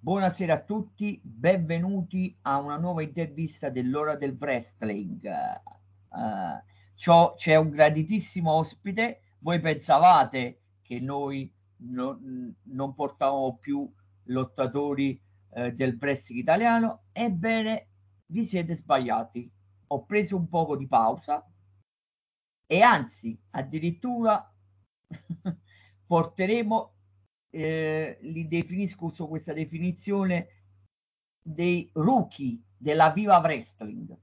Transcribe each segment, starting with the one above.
Buonasera a tutti, benvenuti a una nuova intervista dell'ora del wrestling. Uh, c'è un graditissimo ospite. Voi pensavate che noi no, non portavamo più lottatori eh, del wrestling italiano? Ebbene, vi siete sbagliati. Ho preso un poco di pausa e anzi, addirittura porteremo eh, li definisco, uso questa definizione dei rookie della Viva Wrestling.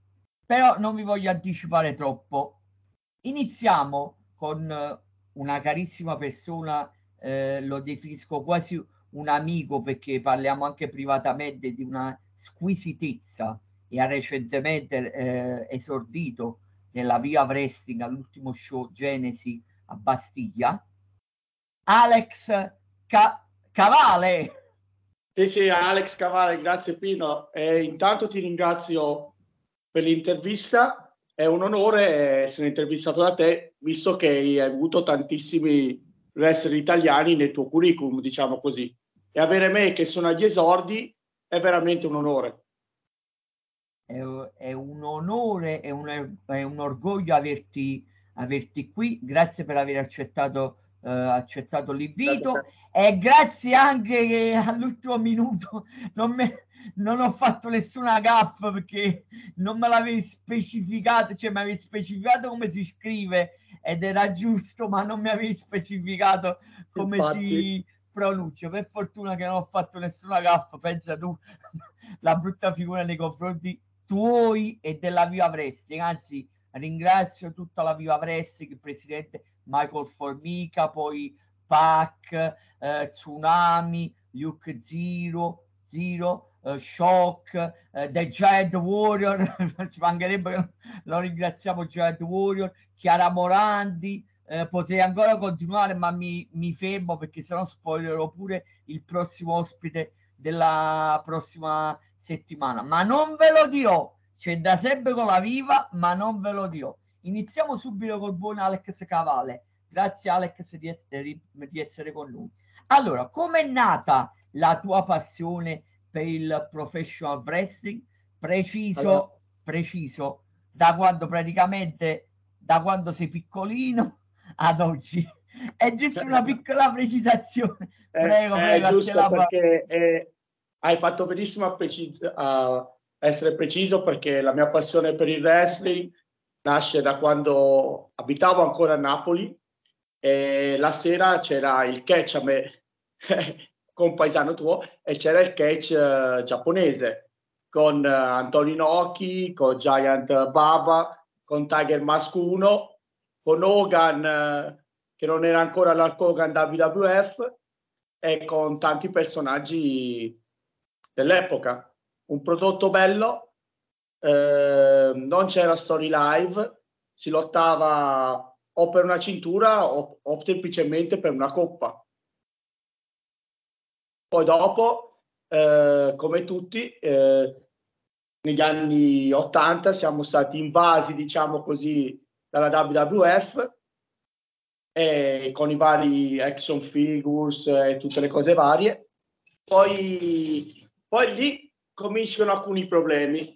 Però non vi voglio anticipare troppo. Iniziamo con eh, una carissima persona, eh, lo definisco quasi un amico perché parliamo anche privatamente di una squisitezza e ha recentemente eh, esordito nella Via Wrestling all'ultimo show Genesi a Bastiglia. Alex Ca- Cavale. Sì, sì, Alex Cavale, grazie Pino. E intanto ti ringrazio per l'intervista. È un onore essere intervistato da te, visto che hai avuto tantissimi wrestler italiani nel tuo curriculum, diciamo così. E avere me che sono agli esordi è veramente un onore. È, è un onore, è un, è un orgoglio averti, averti qui. Grazie per aver accettato eh, accettato l'invito e grazie anche che all'ultimo minuto non, me, non ho fatto nessuna gaffa perché non me l'avevi specificato, cioè mi avevi specificato come si scrive ed era giusto, ma non mi avevi specificato come Infatti. si pronuncia. Per fortuna che non ho fatto nessuna gaffa, pensa tu, la brutta figura nei confronti tuoi e della Viva Wrestling. Anzi, ringrazio tutta la Viva Wrestling, il presidente Michael Formica, poi Pac, eh, Tsunami, Luke Zero, Zero uh, Shock, uh, The Giant Warrior, ci mancherebbe che lo ringraziamo Giant Warrior, Chiara Morandi, eh, potrei ancora continuare ma mi, mi fermo perché sennò spoilerò pure il prossimo ospite della prossima settimana, ma non ve lo dirò, c'è da sempre con la viva, ma non ve lo dirò. Iniziamo subito col buon Alex Cavale. Grazie Alex di essere, di essere con noi. Allora, com'è nata la tua passione per il professional wrestling? Preciso, allora. preciso, da quando praticamente, da quando sei piccolino ad oggi. È giusto una piccola precisazione. Prego, eh, prego. È giusto perché eh, hai fatto benissimo a, precis- a essere preciso perché la mia passione per il wrestling nasce da quando abitavo ancora a Napoli e la sera c'era il catch a me con paesano tuo e c'era il catch uh, giapponese con uh, Antonio Inoki, con Giant Baba, con Tiger Mask 1, con Hogan uh, che non era ancora l'Hogan WWF e con tanti personaggi dell'epoca. Un prodotto bello Ehm, non c'era story live, si lottava o per una cintura o, o semplicemente per una coppa. Poi dopo, eh, come tutti, eh, negli anni 80 siamo stati invasi, diciamo così, dalla WWF e con i vari action figures e tutte le cose varie. Poi, poi lì cominciano alcuni problemi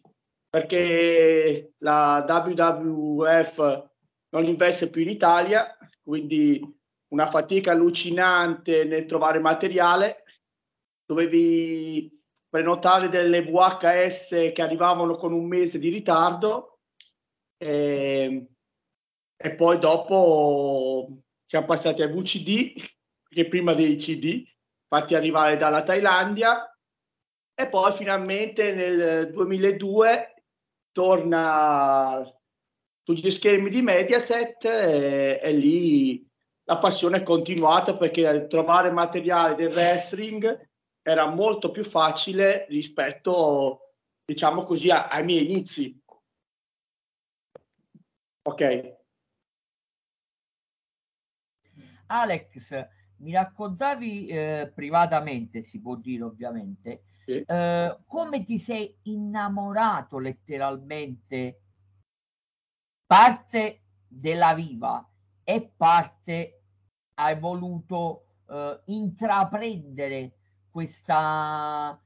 perché la WWF non investe più in Italia, quindi una fatica allucinante nel trovare materiale. Dovevi prenotare delle VHS che arrivavano con un mese di ritardo e, e poi dopo siamo passati ai VCD, che prima dei CD, fatti arrivare dalla Thailandia e poi finalmente nel 2002 torna sugli schermi di Mediaset e, e lì la passione è continuata perché trovare materiale del wrestling era molto più facile rispetto, diciamo così, a, ai miei inizi. Ok. Alex, mi raccontavi eh, privatamente, si può dire ovviamente, eh, come ti sei innamorato letteralmente parte della viva e parte hai voluto eh, intraprendere questa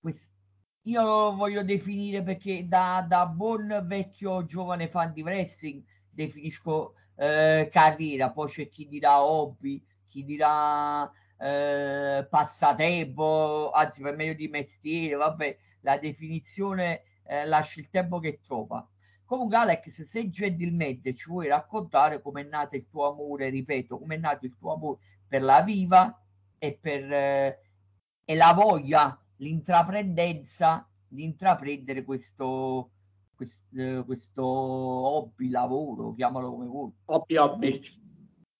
quest- io lo voglio definire perché da, da buon vecchio giovane fan di wrestling definisco eh, carriera, poi c'è chi dirà hobby, chi dirà eh, passatempo, anzi per meglio di mestiere, vabbè, la definizione eh, lascia il tempo che trova. Comunque Alex, se gentilmente ci vuoi raccontare come è nato il tuo amore, ripeto, come è nato il tuo amore per la viva e per eh, e la voglia, l'intraprendenza di intraprendere questo, questo, eh, questo hobby, lavoro, chiamalo come vuoi. Hobby, hobby.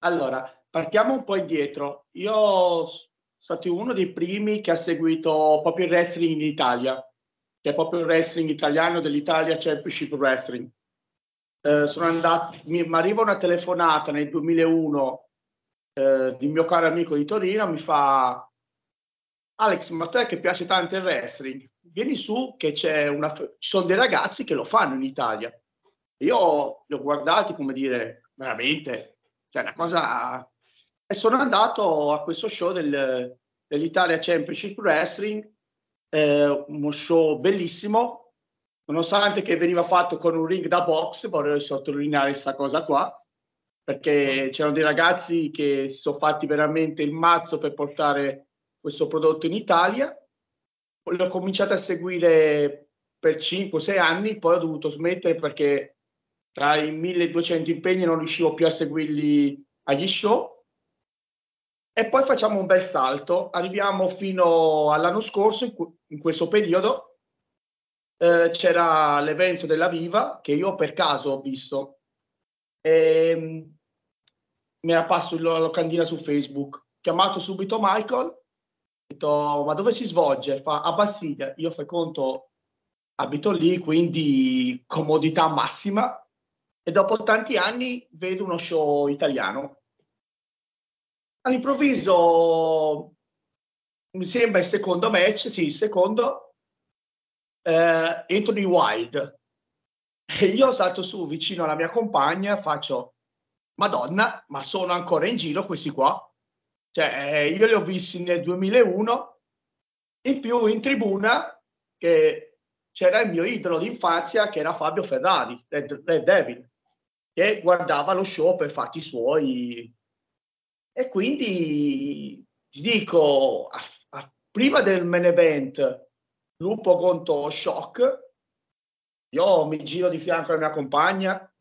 Allora, partiamo un po' indietro. Io sono stato uno dei primi che ha seguito proprio il wrestling in Italia che è proprio il wrestling italiano dell'Italia Championship Wrestling. Eh, sono andato, mi, mi, arriva una telefonata nel 2001 eh, di mio caro amico di Torino, mi fa Alex, ma tu è che piace tanto il wrestling? Vieni su che c'è una, ci sono dei ragazzi che lo fanno in Italia. Io li ho guardati come dire, veramente, cioè una cosa... E sono andato a questo show del, dell'Italia Championship Wrestling eh, uno show bellissimo, nonostante che veniva fatto con un ring da box, vorrei sottolineare questa cosa qua, perché c'erano dei ragazzi che si sono fatti veramente il mazzo per portare questo prodotto in Italia. L'ho cominciato a seguire per 5-6 anni, poi ho dovuto smettere perché tra i 1200 impegni non riuscivo più a seguirli agli show e poi facciamo un bel salto, arriviamo fino all'anno scorso, in, cu- in questo periodo eh, c'era l'evento della Viva che io per caso ho visto. E mm, mi ha passato la locandina su Facebook, chiamato subito Michael, ho detto ma dove si svolge? Fa a Bassiglia, io fai conto abito lì, quindi comodità massima. E dopo tanti anni vedo uno show italiano all'improvviso mi sembra il secondo match, sì, il secondo, eh, Anthony Wild. E io salto su vicino alla mia compagna, faccio, Madonna, ma sono ancora in giro questi qua? Cioè, io li ho visti nel 2001, in più in tribuna che c'era il mio idolo d'infanzia che era Fabio Ferrari, Red, Red Devil, che guardava lo show per fatti suoi e quindi ti dico, a, a, prima del main event, Lupo contro Shock, io mi giro di fianco alla mia compagna,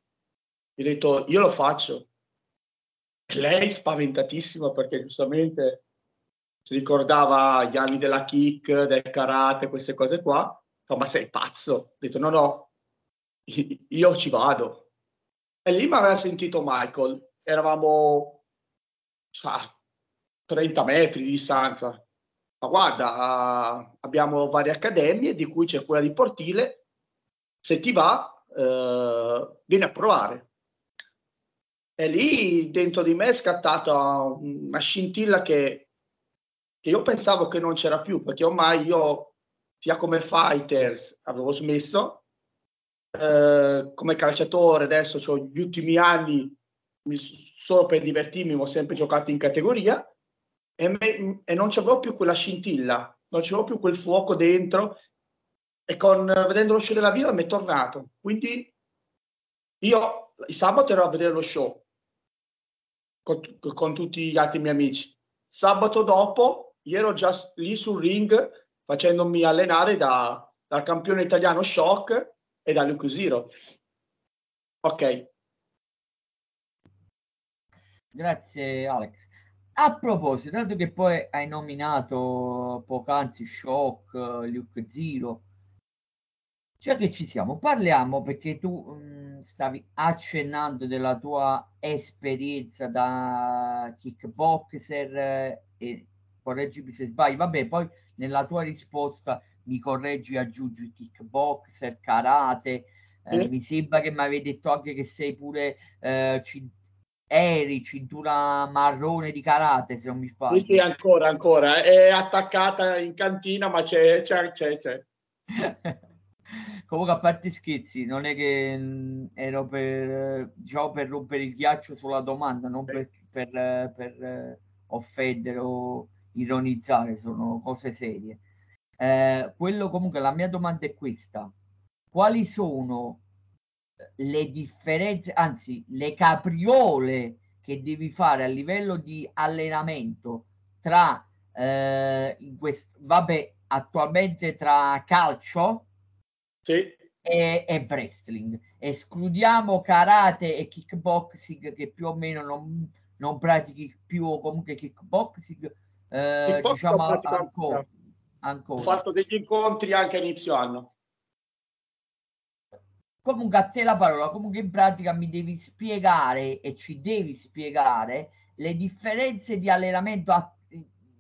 gli ho detto io lo faccio. E lei spaventatissima perché giustamente si ricordava gli anni della kick, del karate, queste cose qua. Ma sei pazzo? Ho detto no, no, io ci vado. E lì mi aveva sentito Michael. Eravamo a 30 metri di distanza. Ma guarda, uh, abbiamo varie accademie, di cui c'è quella di Portile. Se ti va, uh, vieni a provare. E lì dentro di me è scattata una scintilla che, che io pensavo che non c'era più, perché ormai io, sia come fighters, avevo smesso, Uh, come calciatore adesso ho gli ultimi anni mi, solo per divertirmi, ho sempre giocato in categoria e, me, e non c'avevo più quella scintilla, non c'avevo più quel fuoco dentro e con, vedendo lo show della vita mi è tornato. Quindi io il sabato ero a vedere lo show con, con tutti gli altri miei amici. Sabato dopo io ero già lì sul ring facendomi allenare da, dal campione italiano Shock e da Luke Zero. Ok, Grazie Alex. A proposito, dato che poi hai nominato poc'anzi Shock, Luke Zero, già che ci siamo, parliamo perché tu mh, stavi accennando della tua esperienza da kickboxer eh, e correggimi se sbaglio, vabbè, poi nella tua risposta mi correggi, aggiungi kickboxer, karate, eh, mm. mi sembra che mi avevi detto anche che sei pure eh, Eri, cintura marrone di karate, se non mi sbaglio. Sì, sì, ancora, ancora. È attaccata in cantina, ma c'è, c'è, c'è. c'è. Comunque, a parte scherzi, non è che mh, mm, ero per, diciamo, per rompere il ghiaccio sulla domanda, non per, per, per, per offendere o ironizzare, sono cose serie. Eh, quello comunque, la mia domanda è questa. Quali sono le differenze, anzi le capriole che devi fare a livello di allenamento tra eh, quest- vabbè attualmente tra calcio sì. e, e, wrestling. Escludiamo karate e kickboxing che più o meno non, non pratichi più o comunque kickboxing eh, diciamo ancora, ancora. Ho fatto degli incontri anche a inizio anno comunque a te la parola, comunque in pratica mi devi spiegare e ci devi spiegare le differenze di allenamento a,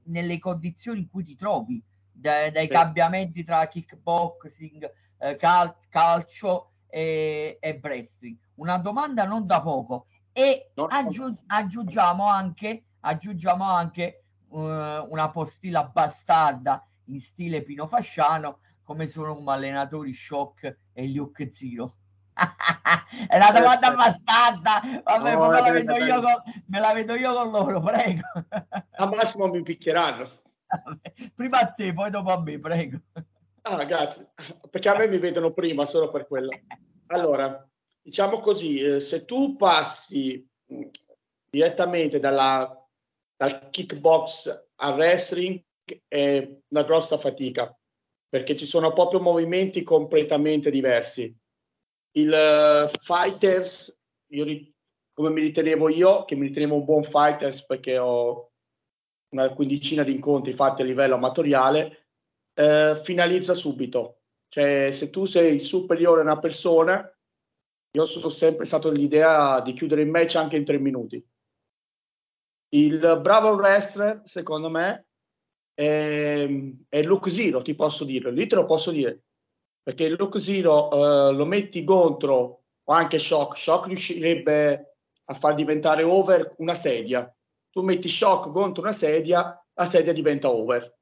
nelle condizioni in cui ti trovi, da, dai sì. cambiamenti tra kickboxing, eh, cal- calcio e, e, wrestling. Una domanda non da poco. E no, aggiung- aggiungiamo anche, aggiungiamo anche uh, una postilla bastarda in stile Pino Fasciano come sono come allenatori Shock e Luke Zero. è una domanda abbastanza. Vabbè no, me, la vedo io con, me la vedo io con loro prego. Al massimo mi picchieranno. Prima a te poi dopo a me prego. Ah grazie. Perché a me mi vedono prima solo per quello. Allora diciamo così eh, se tu passi direttamente dalla, dal kickbox al wrestling è una grossa fatica perché ci sono proprio movimenti completamente diversi. Il uh, fighters, io come mi ritenevo io, che mi ritenevo un buon fighters perché ho una quindicina di incontri fatti a livello amatoriale, uh, finalizza subito. Cioè, se tu sei superiore a una persona, io sono sempre stato l'idea di chiudere il match anche in tre minuti. Il bravo wrestler, secondo me, è, è Look Zero, ti posso dire, lì te lo posso dire, perché Look Zero uh, lo metti contro o anche Shock, Shock riuscirebbe a far diventare over una sedia, tu metti Shock contro una sedia, la sedia diventa over.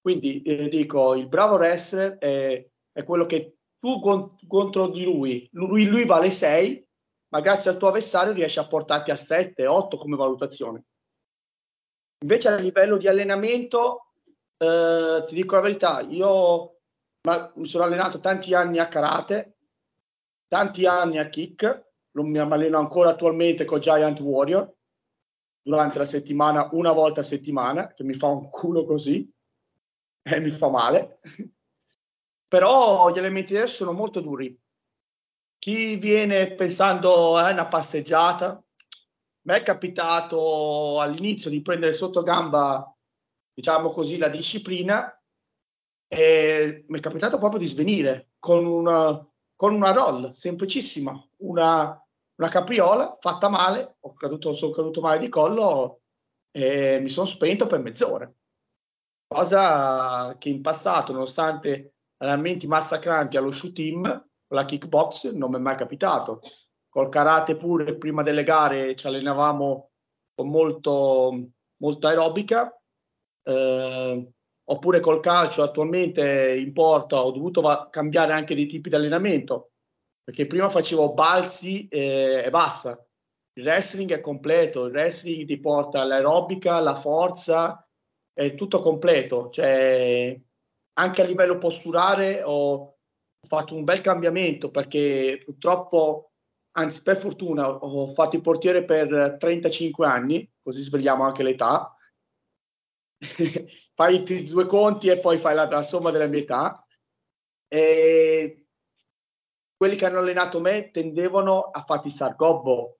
Quindi eh, dico, il bravo wrestler è, è quello che tu con, contro di lui, lui, lui vale 6, ma grazie al tuo avversario riesci a portarti a 7, 8 come valutazione. Invece a livello di allenamento, eh, ti dico la verità, io mi sono allenato tanti anni a karate, tanti anni a kick, non mi alleno ancora attualmente con Giant Warrior, durante la settimana, una volta a settimana, che mi fa un culo così, e mi fa male. Però gli elementi adesso sono molto duri. Chi viene pensando a eh, una passeggiata, mi è capitato all'inizio di prendere sotto gamba, diciamo così, la disciplina e mi è capitato proprio di svenire con una, con una roll semplicissima, una, una capriola fatta male, ho caduto, sono caduto male di collo e mi sono spento per mezz'ora. Cosa che in passato, nonostante allenamenti massacranti allo shoot team, la kickbox non mi è mai capitato col karate pure prima delle gare ci allenavamo con molto, molto aerobica, eh, oppure col calcio attualmente in porta ho dovuto va- cambiare anche dei tipi di allenamento, perché prima facevo balzi e, e basta. Il wrestling è completo, il wrestling ti porta all'aerobica, alla forza, è tutto completo. Cioè, anche a livello posturale ho fatto un bel cambiamento perché purtroppo anzi per fortuna ho fatto il portiere per 35 anni, così svegliamo anche l'età. fai i due conti e poi fai la, la somma della mia età. E quelli che hanno allenato me tendevano a farti star gobbo.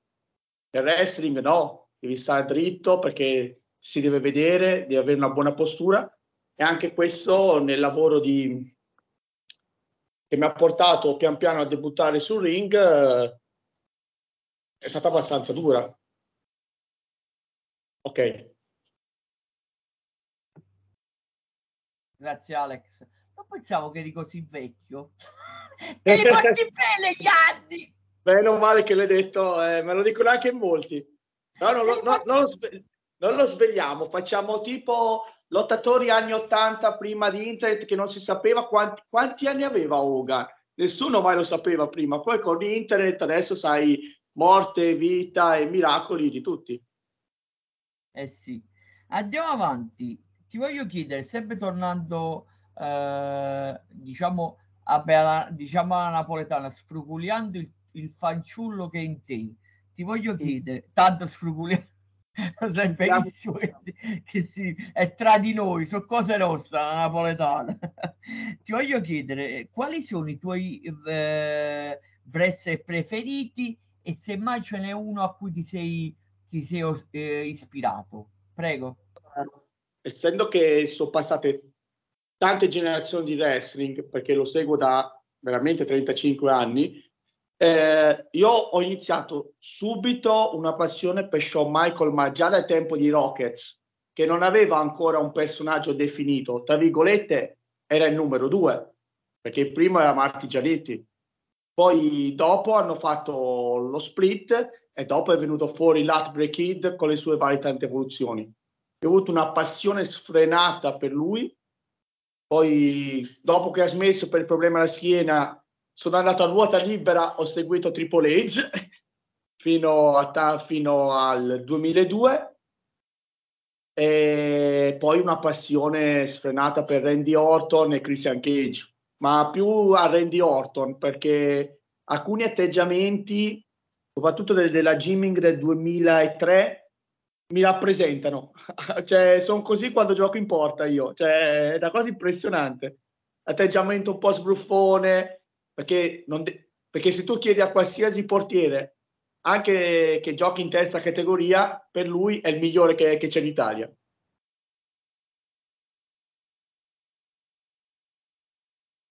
Il wrestling no, devi stare dritto perché si deve vedere, devi avere una buona postura e anche questo nel lavoro di, che mi ha portato pian piano a debuttare sul ring è stata abbastanza dura. Ok. Grazie Alex. Non pensavo che eri così vecchio. Te li porti bene gli anni. Meno male che l'hai detto, eh, me lo dicono anche in molti. No, no, no, no non, lo sve- non lo svegliamo, facciamo tipo lottatori anni 80 prima di internet che non si sapeva quanti, quanti anni aveva Hogan. Nessuno mai lo sapeva prima, poi con internet adesso sai morte, vita e miracoli di tutti. Eh sì. Andiamo avanti. Ti voglio chiedere, sempre tornando eh, diciamo, vabbè, diciamo alla napoletana, sfruguliando il, il fanciullo che è in te. Ti voglio chiedere, tanto sfruguliando sai benissimo che, si, è tra di noi, sono cose nostre, la napoletana. Ti voglio chiedere, quali sono i tuoi eh, wrestler preferiti e se mai ce n'è uno a cui ti sei, ti sei eh, ispirato? Prego. Essendo che sono passate tante generazioni di wrestling, perché lo seguo da veramente 35 anni, eh, io ho iniziato subito una passione per Shawn Michael, ma già dal tempo di Rockets, che non aveva ancora un personaggio definito, tra virgolette era il numero due, perché il primo era Marty Gianetti. Poi dopo hanno fatto lo split e dopo è venuto fuori l'Heartbreak Kid con le sue varie tante evoluzioni. Ho avuto una passione sfrenata per lui. Poi dopo che ha smesso per il problema alla schiena sono andato a ruota libera, ho seguito Triple H fino, a, fino al 2002 e poi una passione sfrenata per Randy Orton e Christian Cage, ma più a Randy Orton perché alcuni atteggiamenti, soprattutto del, della Jimming del 2003, mi rappresentano. cioè, sono così quando gioco in porta io, cioè, è una cosa impressionante. Atteggiamento un po' sbruffone, perché, de- perché se tu chiedi a qualsiasi portiere, anche che giochi in terza categoria, per lui è il migliore che, che c'è in Italia.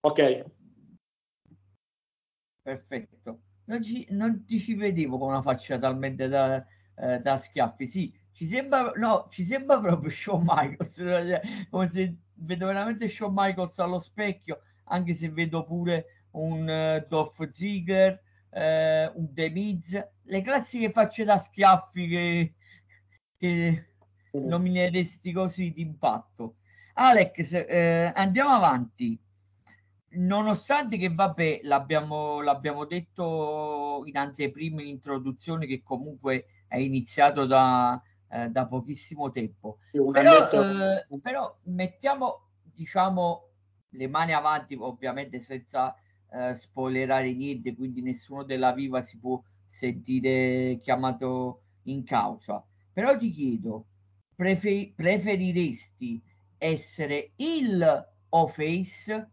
Ok. Perfetto. Non, ci, non ti ci vedevo con una faccia talmente da, eh, da schiaffi. Sì, ci sembra, no, ci sembra proprio Shawn Michaels, come se vedo veramente Shawn Michaels allo specchio, anche se vedo pure un uh, Dolph Ziggler, uh, un The Miz, le classiche facce da schiaffi che, che mm. nomineresti così d'impatto. Alex, eh, andiamo avanti. Nonostante che, vabbè, l'abbiamo, l'abbiamo detto in anteprima, in introduzione, che comunque è iniziato da, eh, da pochissimo tempo. Però, eh, però mettiamo, diciamo, le mani avanti, ovviamente senza eh, spoilerare niente, quindi nessuno della Viva si può sentire chiamato in causa. Però ti chiedo, prefer- preferiresti essere il o face?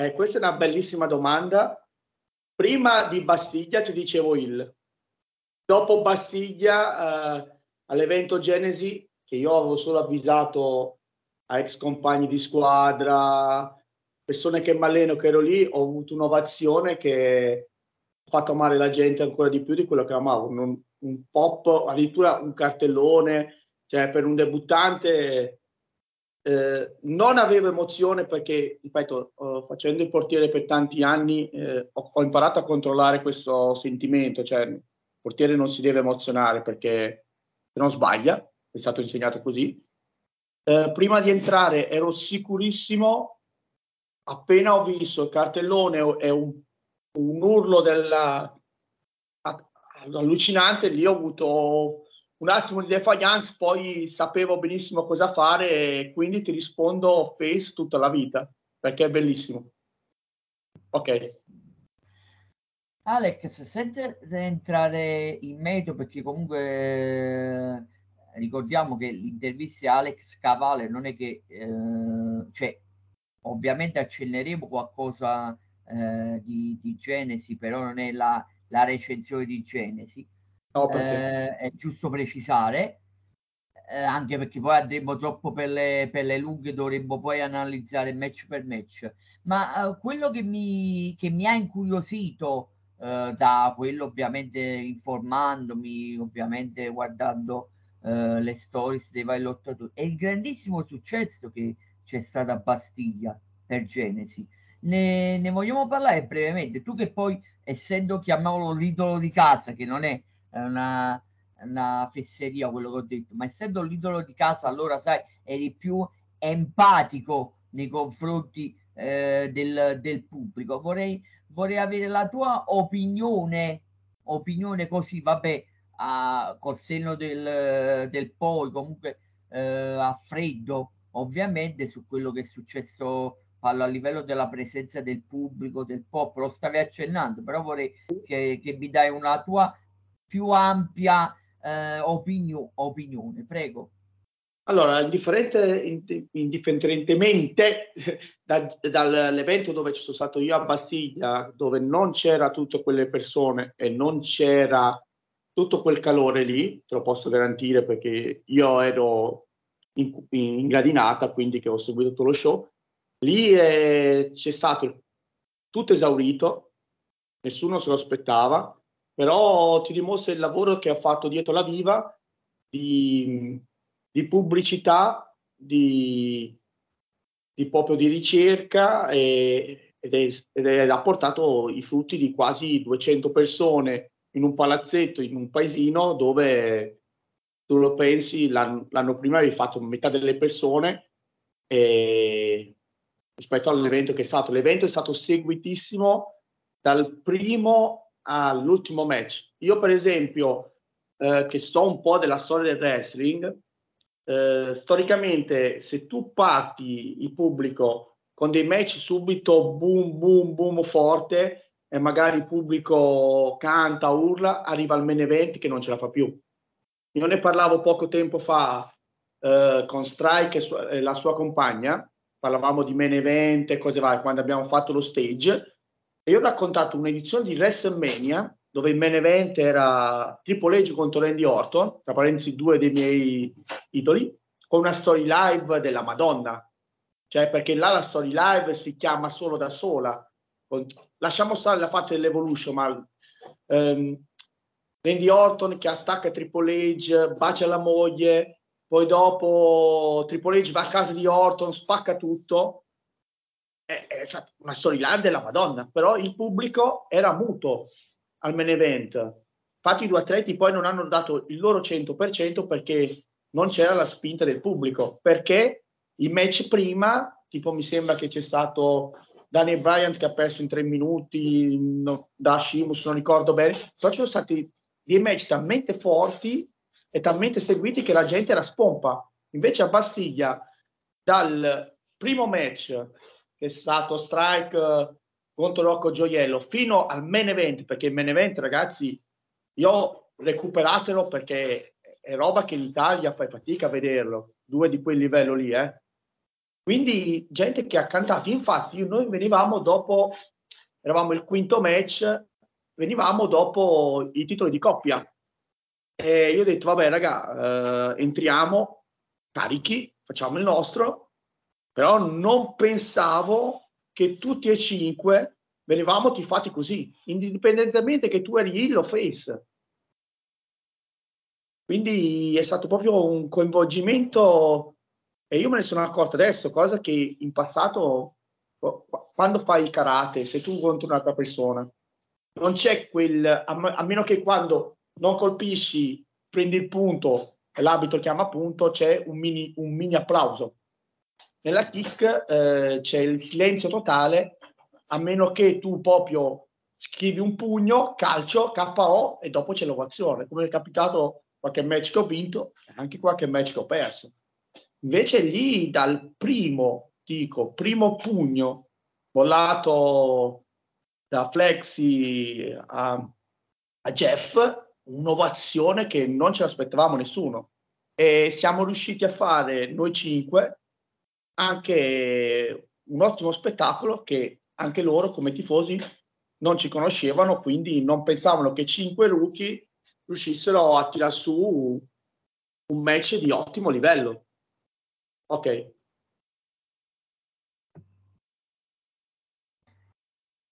Eh, questa è una bellissima domanda. Prima di Bastiglia ti dicevo il. Dopo Bastiglia, eh, all'evento Genesi, che io avevo solo avvisato a ex compagni di squadra, persone che mi alleno, che ero lì, ho avuto un'ovazione che ha fatto amare la gente ancora di più di quello che amavo. Un, un pop, addirittura un cartellone, cioè per un debuttante eh, non avevo emozione perché, ripeto, eh, facendo il portiere per tanti anni eh, ho, ho, imparato a controllare questo sentimento, cioè il portiere non si deve emozionare perché se non sbaglia, è stato insegnato così. Eh, prima di entrare ero sicurissimo appena ho visto il cartellone e un, un urlo della, allucinante, lì ho avuto un attimo di defiance, poi sapevo benissimo cosa fare e quindi ti rispondo face tutta la vita, perché è bellissimo. Ok. Alex, senza entrare in merito, perché comunque eh, ricordiamo che l'intervista a Alex Cavale non è che, eh, cioè, ovviamente accenneremo qualcosa eh, di, di, Genesi, però non è la, la recensione di Genesi. No, eh, è giusto precisare, eh, anche perché poi andremo troppo per le, per le lunghe, dovremmo poi analizzare match per match. Ma eh, quello che mi, che mi ha incuriosito eh, da quello ovviamente informandomi, ovviamente guardando eh, le stories dei vari lottatori, è il grandissimo successo che c'è stata Bastiglia per Genesi. Ne, ne, vogliamo parlare brevemente. Tu che poi, essendo chiamiamolo l'idolo di casa, che non è una, una fesseria quello che ho detto, ma essendo l'idolo di casa, allora sai, eri più empatico nei confronti eh, del, del, pubblico. Vorrei, vorrei avere la tua opinione, opinione così, vabbè, a, col senno del, del poi, comunque eh, a freddo, ovviamente su quello che è successo parlo a livello della presenza del pubblico, del pop, lo stavi accennando, però vorrei che, che mi dai una tua più ampia eh, opinio, opinione, prego. Allora, indifferentemente da, dall'evento dove ci sono stato io a Bastiglia, dove non c'era tutte quelle persone e non c'era tutto quel calore lì, te lo posso garantire perché io ero in, in gradinata, quindi che ho seguito tutto lo show, lì è, c'è stato tutto esaurito, nessuno se lo aspettava, però ti dimostra il lavoro che ha fatto dietro la viva di, di pubblicità, di, di, proprio di ricerca e, ed, è, ed è, ha portato i frutti di quasi 200 persone in un palazzetto, in un paesino dove tu lo pensi, l'anno, l'anno prima avevi fatto metà delle persone e, rispetto all'evento che è stato. L'evento è stato seguitissimo dal primo all'ultimo match. Io, per esempio, eh, che so un po' della storia del wrestling, eh, storicamente, se tu parti il pubblico con dei match subito boom, boom, boom forte e magari il pubblico canta, urla, arriva al main event che non ce la fa più. Io ne parlavo poco tempo fa eh, con Strike e, su- e la sua compagna, parlavamo di main event e cose varie quando abbiamo fatto lo stage e io ho raccontato un'edizione di WrestleMania dove il main event era Triple H contro Randy Orton, tra parentesi due dei miei idoli, con una story live della Madonna. Cioè, perché là la story live si chiama solo da sola. Lasciamo stare la parte dell'evolution, ma um, Randy Orton che attacca Triple H, bacia la moglie, poi dopo Triple H va a casa di Orton, spacca tutto. È, è una storyline della Madonna, però il pubblico era muto al main event. Infatti i due atleti poi non hanno dato il loro 100% perché non c'era la spinta del pubblico, perché il match prima, tipo mi sembra che c'è stato Daniel Bryant che ha perso in tre minuti no, da Shimus, non ricordo bene, però ci sono stati dei match talmente forti e talmente seguiti che la gente era spompa. Invece a Bastiglia, dal primo match, che è stato Strike eh, contro Rocco Gioiello, fino al main event, perché il main event, ragazzi, io recuperatelo perché è roba che in Italia fai fatica a vederlo, due di quel livello lì, eh. Quindi gente che ha cantato, infatti noi venivamo dopo, eravamo il quinto match, venivamo dopo i titoli di coppia, e io ho detto, vabbè, raga, eh, entriamo carichi, facciamo il nostro, però non pensavo che tutti e cinque venivamo tifati così, indipendentemente che tu eri il o face. Quindi è stato proprio un coinvolgimento e io me ne sono accorto adesso, cosa che in passato, quando fai karate, se tu contro un'altra persona, non c'è quel, a meno che quando non colpisci, prendi il punto e l'arbitro chiama punto, c'è un mini, un mini applauso. Nella kick eh, c'è il silenzio totale, a meno che tu proprio scrivi un pugno, calcio, KO e dopo c'è l'ovazione, come è capitato qualche match che ho vinto e anche qualche match che ho perso. Invece lì dal primo, dico, primo pugno volato da Flexi a, a Jeff, un'ovazione che non ce l'aspettavamo nessuno e siamo riusciti a fare noi cinque anche un ottimo spettacolo che anche loro come tifosi non ci conoscevano, quindi non pensavano che cinque rookie riuscissero a tirare su un match di ottimo livello. Ok.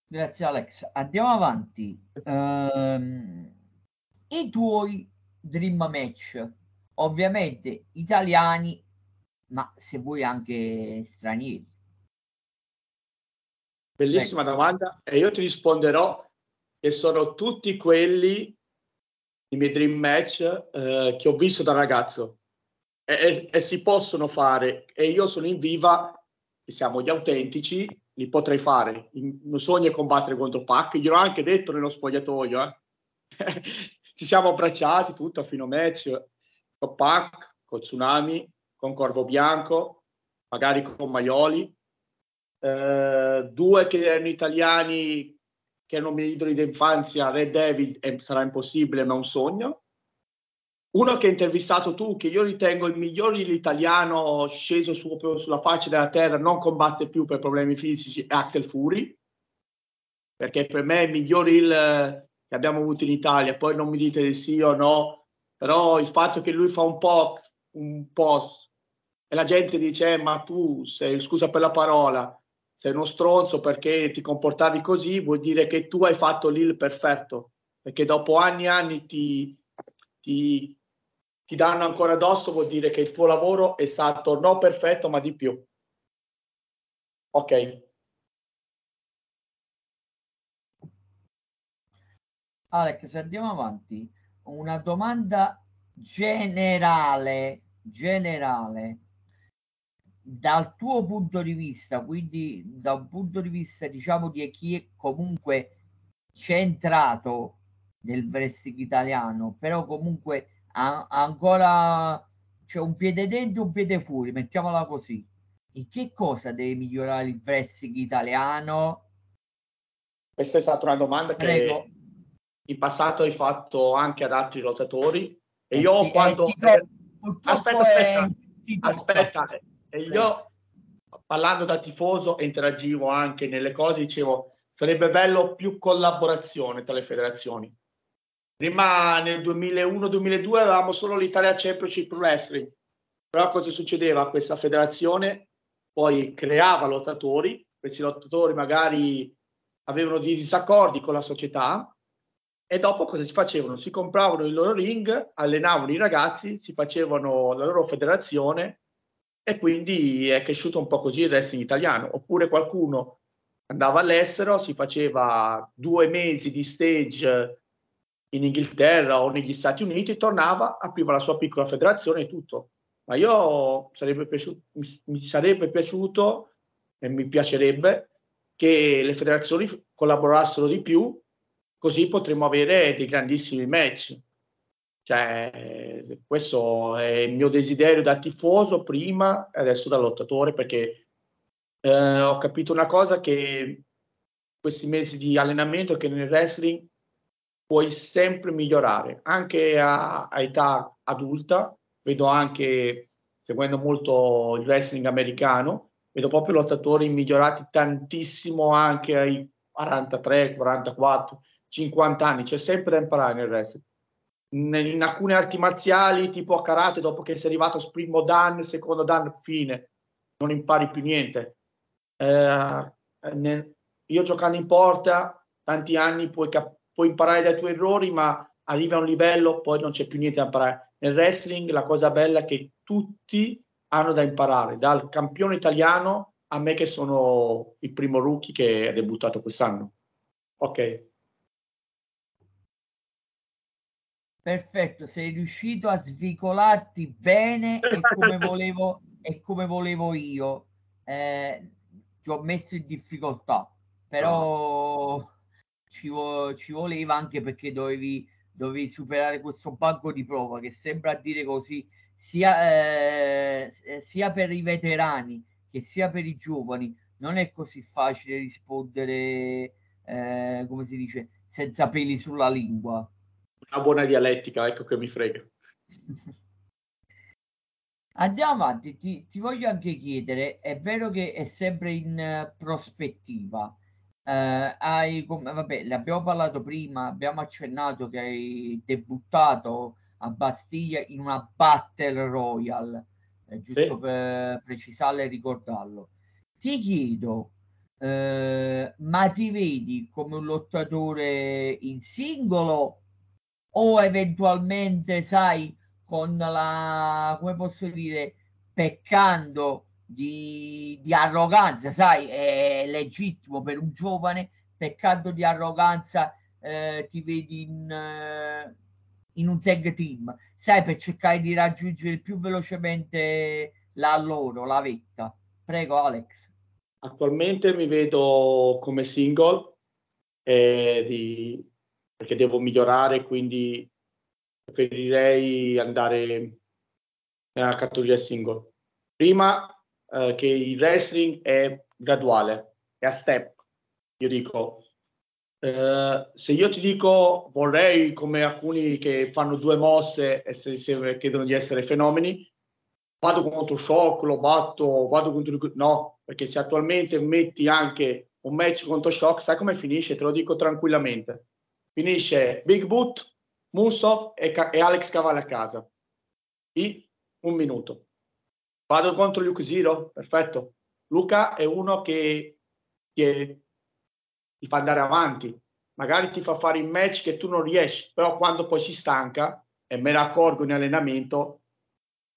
Grazie Alex. Andiamo avanti. Um, i tuoi dream match, ovviamente italiani, ma se vuoi anche stranieri. Bellissima ecco. domanda e io ti risponderò che sono tutti quelli i miei dream match eh, che ho visto da ragazzo e, e, e, si possono fare e io sono in viva che siamo gli autentici li potrei fare il mio sogno combattere contro Pac gliel'ho anche detto nello spogliatoio eh. ci siamo abbracciati tutto a fino match con Pac, con Tsunami, con Corvo Bianco, magari con Maioli. eh, due che erano italiani che erano miei idoli d'infanzia, Red Devil, e sarà impossibile ma un sogno. Uno che hai intervistato tu, che io ritengo il miglior italiano sceso su, sulla faccia della terra, non combatte più per problemi fisici, è Axel Fury, perché per me è il miglior il che abbiamo avuto in Italia. Poi non mi dite di sì o no, però il fatto che lui fa un po', un po' e la gente dice, eh, ma tu sei, scusa per la parola, sei uno stronzo perché ti comportavi così, vuol dire che tu hai fatto lì il perfetto, perché dopo anni e anni ti, ti, ti danno ancora addosso, vuol dire che il tuo lavoro è stato non perfetto, ma di più. Ok. Alex, se andiamo avanti, una domanda generale, generale dal tuo punto di vista, quindi da un punto di vista diciamo di chi è comunque centrato nel wrestling italiano, però comunque ha, ancora c'è un piede dentro e un piede fuori, mettiamola così. In che cosa deve migliorare il wrestling italiano? Questa è stata una domanda Prego. che in passato hai fatto anche ad altri lottatori e eh io sì, quando... Eh, aspetta, aspetta, aspetta, e io parlando da tifoso e interagivo anche nelle cose, dicevo sarebbe bello più collaborazione tra le federazioni. Prima nel 2001-2002 avevamo solo l'Italia Championship Wrestling, però cosa succedeva? Questa federazione poi creava lottatori, questi lottatori magari avevano dei disaccordi con la società e dopo cosa si facevano? Si compravano il loro ring, allenavano i ragazzi, si facevano la loro federazione e quindi è cresciuto un po' così il wrestling italiano. Oppure qualcuno andava all'estero, si faceva due mesi di stage in Inghilterra o negli Stati Uniti, tornava, apriva la sua piccola federazione e tutto. Ma io sarebbe piaciuto, mi, mi sarebbe piaciuto e mi piacerebbe che le federazioni collaborassero di più, così potremmo avere dei grandissimi match. Cioè, questo è il mio desiderio da tifoso prima e adesso da lottatore perché eh, ho capito una cosa che questi mesi di allenamento che nel wrestling puoi sempre migliorare anche a, a età adulta. Vedo anche seguendo molto il wrestling americano vedo proprio lottatori migliorati tantissimo anche ai 43 44 50 anni. C'è sempre da imparare nel wrestling in alcune arti marziali, tipo a karate, dopo che sei arrivato primo dan, secondo dan, fine, non impari più niente. Eh, ne, io giocando in porta, tanti anni puoi, cap- puoi imparare dai tuoi errori, ma arrivi a un livello, poi non c'è più niente da imparare. Nel wrestling la cosa bella è che tutti hanno da imparare, dal campione italiano a me che sono il primo rookie che è debuttato quest'anno. Ok. Perfetto, sei riuscito a svicolarti bene e come volevo, e come volevo io. Eh, ti ho messo in difficoltà, però ci, vo- ci voleva anche perché dovevi, dovevi superare questo banco di prova che sembra dire così sia, eh, sia per i veterani che sia per i giovani. Non è così facile rispondere, eh, come si dice, senza peli sulla lingua una buona dialettica, ecco che mi frega. Andiamo avanti, ti, ti, voglio anche chiedere, è vero che è sempre in prospettiva, eh, hai, come, vabbè, ne abbiamo parlato prima, abbiamo accennato che hai debuttato a Bastiglia in una Battle Royale, eh, giusto sì. per precisarlo e ricordarlo. Ti chiedo, eh, ma ti vedi come un lottatore in singolo o eventualmente, sai, con la, come posso dire, peccando di, di arroganza, sai, è legittimo per un giovane, peccando di arroganza eh, ti vedi in, eh, in un tag team, sai, per cercare di raggiungere più velocemente la loro, la vetta. Prego, Alex. Attualmente mi vedo come single eh, di, perché devo migliorare, quindi preferirei andare nella categoria single. Prima eh, che il wrestling è graduale, è a step. Io dico, eh, se io ti dico vorrei come alcuni che fanno due mosse e se, se chiedono di essere fenomeni, vado contro Shock, lo batto, vado contro... No, perché se attualmente metti anche un match contro Shock, sai come finisce? Te lo dico tranquillamente. Finisce Big Boot, Musov e, e Alex Cavalli a casa. In un minuto. Vado contro Luke Zero, perfetto. Luca è uno che, che ti fa andare avanti, magari ti fa fare il match che tu non riesci, però quando poi si stanca, e me ne accorgo in allenamento,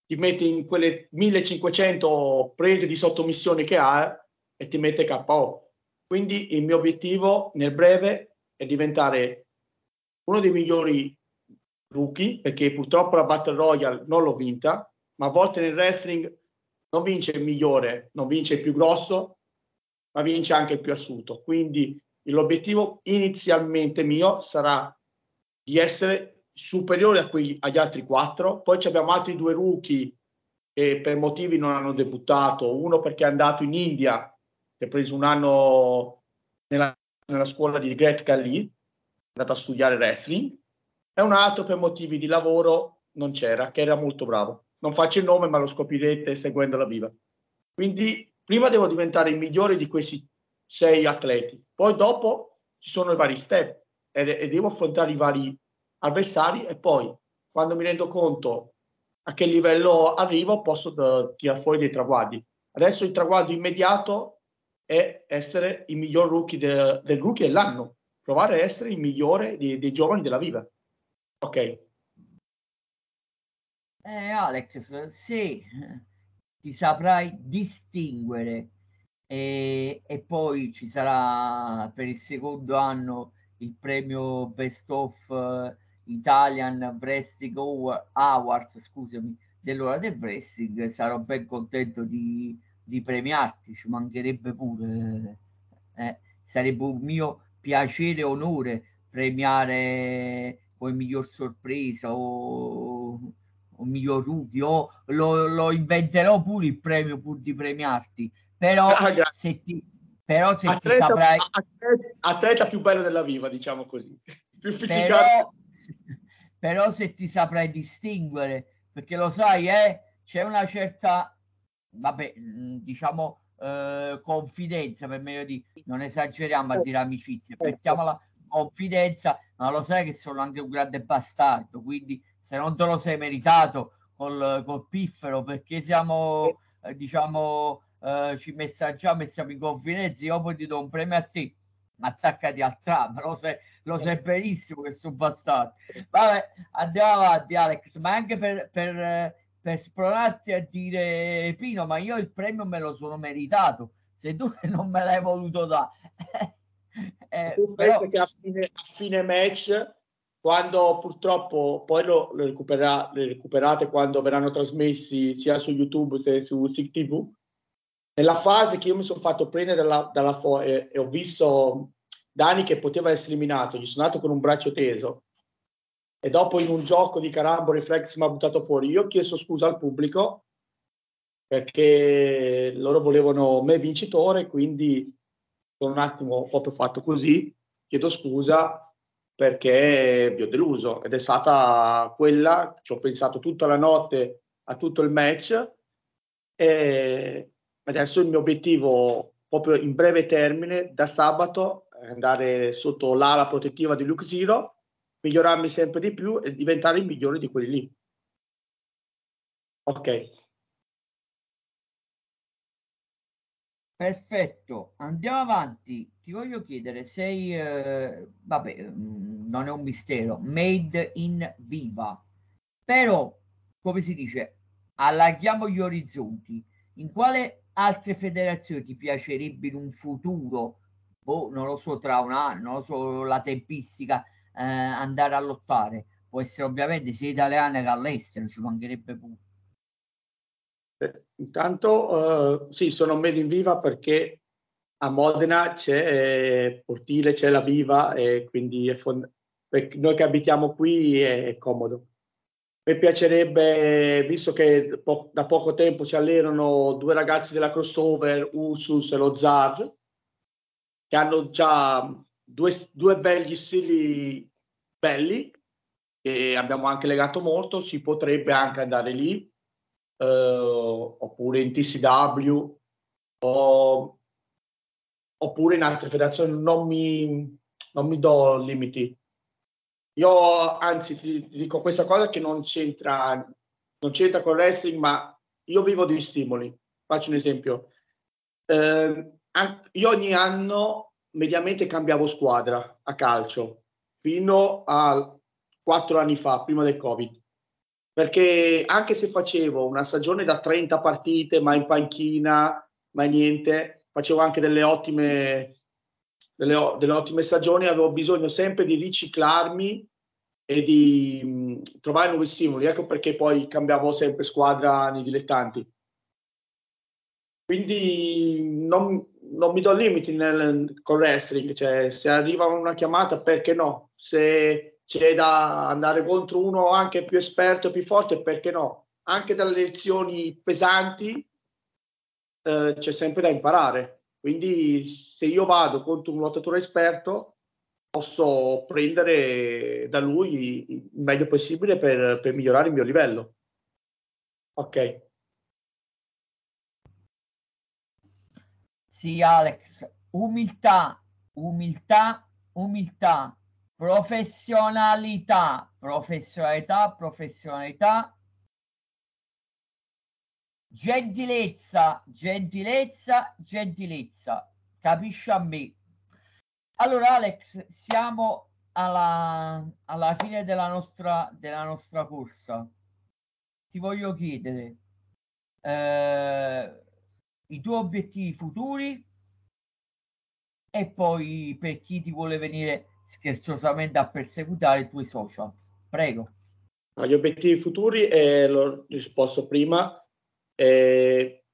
ti mette in quelle 1500 prese di sottomissione che ha e ti mette KO. Quindi il mio obiettivo nel breve è diventare uno dei migliori rookie, perché purtroppo la Battle Royale non l'ho vinta, ma a volte nel wrestling non vince il migliore, non vince il più grosso, ma vince anche il più assunto. Quindi l'obiettivo inizialmente mio sarà di essere superiore a quegli, agli altri quattro. Poi abbiamo altri due rookie che per motivi non hanno debuttato. Uno perché è andato in India, che ha preso un anno nella, nella scuola di Gret Kali, è andato a studiare wrestling, e un altro per motivi di lavoro non c'era, che era molto bravo. Non faccio il nome, ma lo scoprirete seguendo la viva. Quindi prima devo diventare il migliore di questi sei atleti. Poi dopo ci sono i vari step e, e devo affrontare i vari avversari e poi quando mi rendo conto a che livello arrivo posso uh, tirare fuori dei traguardi. Adesso il traguardo immediato è essere il miglior rookie de, del rookie dell'anno, provare a essere il migliore dei, dei giovani della Viva. Ok. Eh, Alex, se ti saprai distinguere e, e poi ci sarà per il secondo anno il premio Best of uh, Italian Wrestling Awards, scusami, dell'ora del wrestling, sarò ben contento di, di premiarti, ci mancherebbe pure. Eh, sarebbe un mio piacere e onore premiare come miglior sorpresa o, o miglior rookie o lo, lo inventerò pure il premio pur di premiarti però ah, se ti, però se atleta, ti saprai... Atleta, atleta, più bello della viva, diciamo così. Più però, però se ti saprai distinguere, perché lo sai, eh, c'è una certa, vabbè, diciamo, eh, confidenza, per meglio di, non esageriamo a dire amicizia, mettiamola confidenza, ma lo sai che sono anche un grande bastardo, quindi se non te lo sei meritato col, col piffero, perché siamo, eh, diciamo, eh, ci messaggiamo e siamo in confidenza, io poi ti do un premio a te, attaccati al tram, lo sai, lo sai benissimo che sono bastardo. Vabbè, andiamo avanti Alex, ma anche per, per, per spronarti a dire Pino, ma io il premio me lo sono meritato, se tu non me l'hai voluto dare. eh, però... che a fine, a fine match quando purtroppo poi lo, lo recupera, le recuperate quando verranno trasmessi sia su YouTube che su SIG TV nella fase che io mi sono fatto prendere dalla, dalla fo- e, e, ho visto Dani che poteva essere eliminato, gli sono andato con un braccio teso e dopo in un gioco di carambo reflex mi ha buttato fuori. Io ho chiesto scusa al pubblico perché loro volevano me vincitore, quindi sono un attimo proprio fatto così, chiedo scusa perché vi ho deluso. Ed è stata quella, ci ho pensato tutta la notte a tutto il match. E adesso il mio obiettivo proprio in breve termine da sabato è andare sotto l'ala protettiva di Luke Zero, migliorarmi sempre di più e diventare il migliore di quelli lì. Ok. Perfetto, andiamo avanti. Ti voglio chiedere, sei, eh, vabbè, mm, non è un mistero, made in viva, però, come si dice, allarghiamo gli orizzonti. In quale altre federazioni ti piacerebbe in un futuro, boh, non lo so, tra un anno, non lo so, la tempistica, eh, andare a lottare? Può essere ovviamente sia italiana che all'estero, ci mancherebbe pure. Eh, intanto, uh, sì, sono made in viva perché a Modena c'è eh, Portile, c'è la Viva e quindi fond- noi che abitiamo qui è, è comodo. Mi piacerebbe, visto che po- da poco tempo ci allenano due ragazzi della crossover, Ursus e lo Zar, che hanno già due, due belli stili belli, e abbiamo anche legato molto, si potrebbe anche andare lì, eh, oppure in TCW, o, oppure in altre federazioni, non mi, non mi do limiti io anzi ti, ti dico questa cosa che non c'entra, non c'entra con il wrestling, ma io vivo di stimoli. Faccio un esempio. Eh, io ogni anno mediamente cambiavo squadra a calcio fino a quattro anni fa, prima del Covid. Perché anche se facevo una stagione da 30 partite, ma in panchina, ma niente, facevo anche delle ottime delle, delle ottime stagioni, avevo bisogno sempre di riciclarmi e di mh, trovare nuovi stimoli. Ecco perché poi cambiavo sempre squadra nei dilettanti. Quindi non, non mi do limiti nel, con wrestling, cioè se arriva una chiamata perché no? Se c'è da andare contro uno anche più esperto più forte, perché no? Anche dalle lezioni pesanti eh, c'è sempre da imparare. Quindi se io vado contro un lottatore esperto, posso prendere da lui il meglio possibile per, per migliorare il mio livello. Ok. Sì, Alex, umiltà, umiltà, umiltà, professionalità, professionalità, professionalità, gentilezza, gentilezza, gentilezza. Capisci a me? Allora, Alex, siamo alla, alla fine della nostra, della nostra corsa. Ti voglio chiedere eh, i tuoi obiettivi futuri e poi per chi ti vuole venire scherzosamente a perseguitare i tuoi social. Prego. Gli obiettivi futuri, eh, l'ho risposto prima, eh,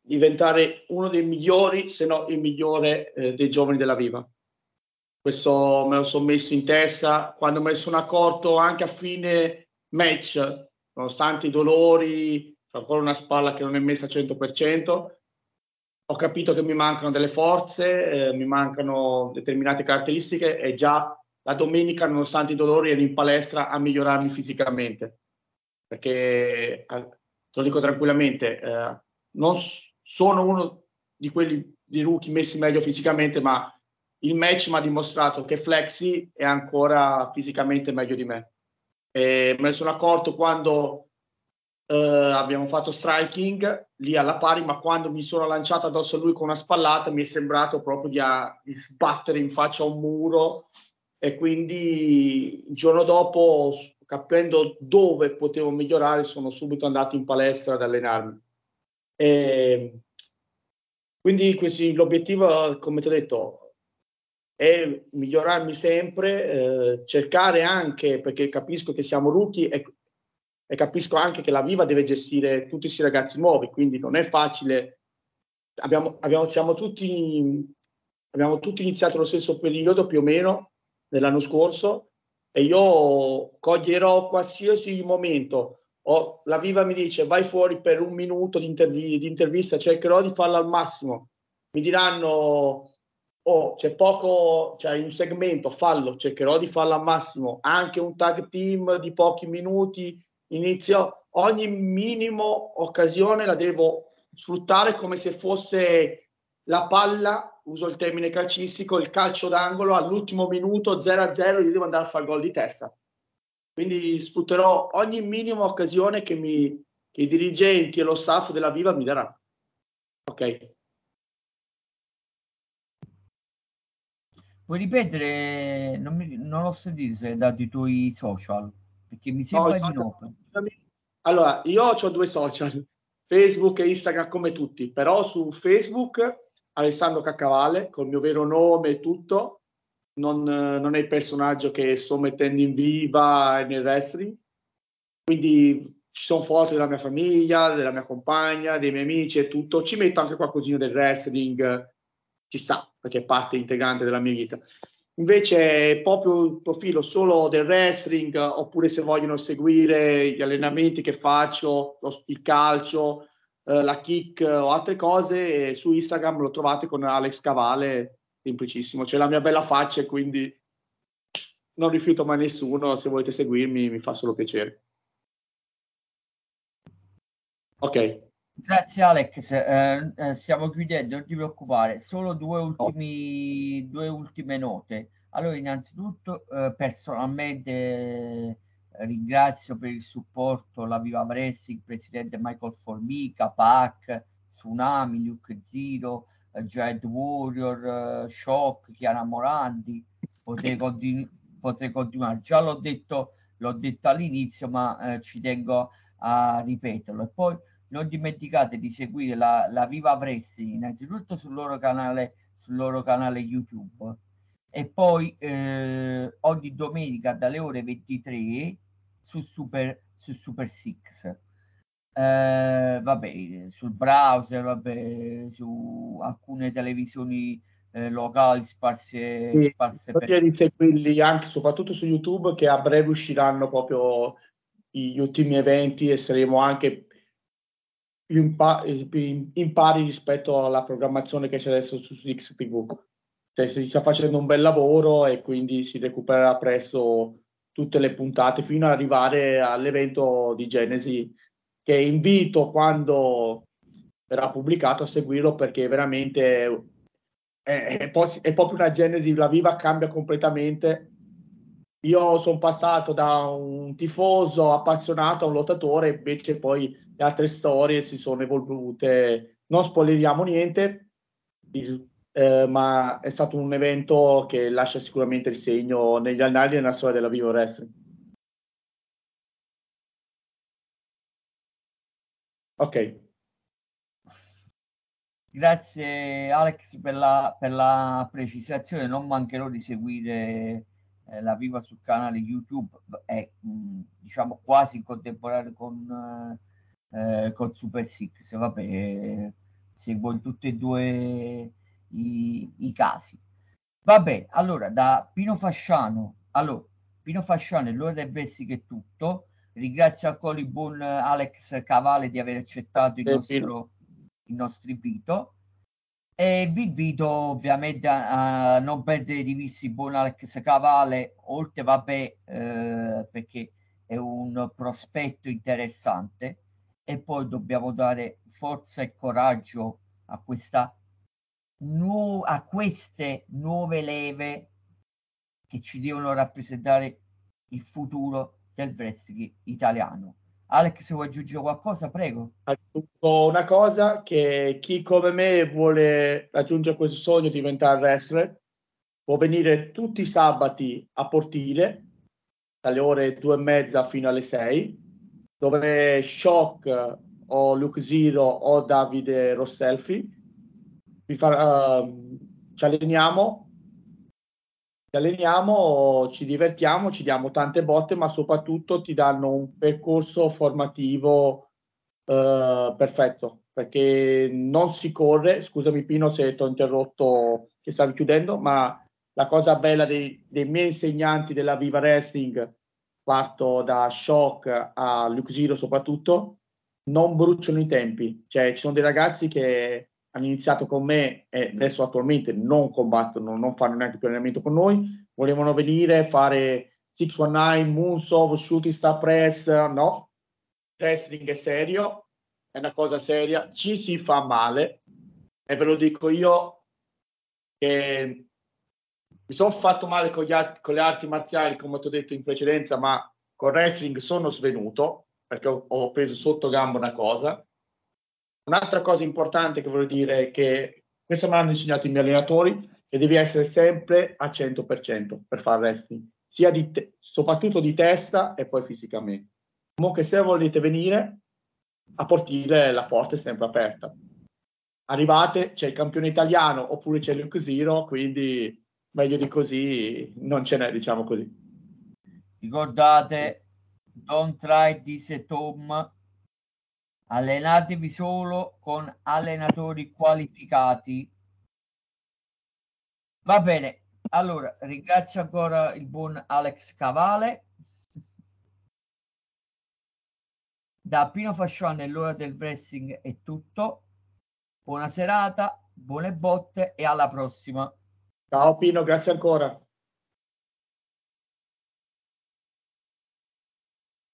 diventare uno dei migliori, se no il migliore eh, dei giovani della Viva. Questo me lo sono messo in testa quando me ne sono accorto anche a fine match, nonostante i dolori, ancora una spalla che non è messa al 100%, ho capito che mi mancano delle forze, eh, mi mancano determinate caratteristiche e già la domenica, nonostante i dolori, ero in palestra a migliorarmi fisicamente. Perché lo dico tranquillamente, eh, non sono uno di quelli di rookie messi meglio fisicamente, ma il match mi ha dimostrato che Flexi è ancora fisicamente meglio di me. E me ne sono accorto quando eh, abbiamo fatto striking lì alla pari, ma quando mi sono lanciato addosso a lui con una spallata mi è sembrato proprio di, a, di sbattere in faccia a un muro e quindi il giorno dopo capendo dove potevo migliorare, sono subito andato in palestra ad allenarmi. E quindi questi, l'obiettivo, come ti ho detto, è migliorarmi sempre, eh, cercare anche, perché capisco che siamo rookie e, e, capisco anche che la Viva deve gestire tutti questi ragazzi nuovi, quindi non è facile. Abbiamo, abbiamo, tutti, abbiamo tutti iniziato lo stesso periodo più o meno dell'anno scorso e io coglierò qualsiasi momento. O la Viva mi dice vai fuori per un minuto di, interv- di intervista, cercherò di farla al massimo. Mi diranno oh, c'è poco, c'è cioè un segmento, fallo, cercherò di farlo al massimo. Anche un tag team di pochi minuti, inizio. Ogni minimo occasione la devo sfruttare come se fosse la palla uso il termine calcistico, il calcio d'angolo all'ultimo minuto 0-0 io devo andare a fare gol di testa. Quindi sfrutterò ogni minima occasione che, mi, che i dirigenti e lo staff della Viva mi daranno. Ok. Puoi ripetere, non, mi, non ho sentito se hai dato i tuoi social, perché mi sembra no, di no. Allora, io ho due social, Facebook e Instagram come tutti, però su Facebook Alessandro Caccavale, col mio vero nome e tutto, non, non, è il personaggio che sto mettendo in viva nel wrestling. Quindi ci sono foto della mia famiglia, della mia compagna, dei miei amici e tutto. Ci metto anche qualcosina del wrestling, ci sta, perché è parte integrante della mia vita. Invece proprio il profilo solo del wrestling, oppure se vogliono seguire gli allenamenti che faccio, lo, il calcio, eh, la kick o altre cose, su Instagram lo trovate con Alex Cavale, semplicissimo, c'è la mia bella faccia quindi non rifiuto mai nessuno, se volete seguirmi mi fa solo piacere. Ok. Grazie Alex, eh, eh, stiamo chiudendo, non ti preoccupare, solo due, ultimi, oh. due ultime note. Allora, innanzitutto, eh, personalmente eh, ringrazio per il supporto la Viva Pressi, il presidente Michael Formica, PAC, Tsunami, Luke Zero, eh, Giant Warrior, eh, Shock, Chiara Morandi, potrei, continu- potrei continuare. Già l'ho detto, detto all'inizio, ma ci tengo a ripeterlo. E poi non dimenticate di seguire la, la Viva Wrestling innanzitutto sul loro canale, sul loro canale YouTube e poi eh, ogni domenica dalle ore 23 su Super, su Super Six. Eh, vabbè, sul browser, vabbè, su alcune televisioni eh, locali sparse, sì, sparse per... di seguirli anche soprattutto su YouTube che a breve usciranno proprio gli ultimi eventi e saremo anche più, impa- più impari rispetto alla programmazione che c'è adesso su XTV. Cioè, si sta facendo un bel lavoro e quindi si recupererà presto tutte le puntate fino ad arrivare all'evento di Genesi che invito quando verrà pubblicato a seguirlo perché veramente è, è, è proprio una Genesi, la viva cambia completamente. Io sono passato da un tifoso appassionato a un lottatore, invece poi le altre storie si sono evolute. Non spoileriamo niente, eh, ma è stato un evento che lascia sicuramente il segno negli annali e nella storia della Vivo Wrestling. Ok. Grazie Alex per la, per la precisazione, non mancherò di seguire eh, la Viva sul canale YouTube, è mh, diciamo quasi in contemporanea con... Eh, eh, col Super Six, vabbè, seguo in tutti e due i, i casi. Vabbè, allora da Pino Fasciano, allora, Pino Fasciano e l'ora del Vesti è tutto. Ringrazio ancora il buon Alex Cavale di aver accettato il nostro, il nostro invito e vi invito ovviamente a, a non perdere di vista il buon Alex Cavale, oltre vabbè eh, perché è un prospetto interessante e poi dobbiamo dare forza e coraggio a, questa nu- a queste nuove leve che ci devono rappresentare il futuro del wrestling italiano. Alex, vuoi aggiungere qualcosa? Prego. Aggiungo una cosa, che chi come me vuole raggiungere questo sogno di diventare wrestler può venire tutti i sabati a Portile dalle ore due e mezza fino alle sei dove Shock o Luke Zero o Davide Rostelfi vi fa, uh, ci alleniamo ci alleniamo, ci divertiamo, ci diamo tante botte, ma soprattutto ti danno un percorso formativo uh, perfetto, perché non si corre, scusami Pino se ti ho interrotto che stavi chiudendo, ma la cosa bella dei, dei miei insegnanti della Viva Wrestling parto da Shock a Luke Zero soprattutto, non bruciano i tempi. Cioè, ci sono dei ragazzi che hanno iniziato con me e adesso attualmente non combattono, non fanno neanche più allenamento con noi, volevano venire, fare 619, Moonsault, Shooting Star Press, no. Wrestling è serio, è una cosa seria, ci si fa male e ve lo dico io che mi sono fatto male con, art- con, le arti marziali, come ti ho detto in precedenza, ma con wrestling sono svenuto perché ho, ho preso sotto gamba una cosa. Un'altra cosa importante che voglio dire è che questo me l'hanno insegnato i miei allenatori, che devi essere sempre a 100% per fare wrestling, sia di te- soprattutto di testa e poi fisicamente. Comunque se volete venire a Portile la porta è sempre aperta. Arrivate, c'è il campione italiano oppure c'è Luke Zero, quindi meglio di così non ce n'è, diciamo così. Ricordate, don't try this at home. Allenatevi solo con allenatori qualificati. Va bene, Allora, ringrazio ancora il buon Alex Cavale. Da Pino Fascione l'ora del wrestling è tutto. Buona serata, buone botte e alla prossima. Ciao Pino, grazie ancora.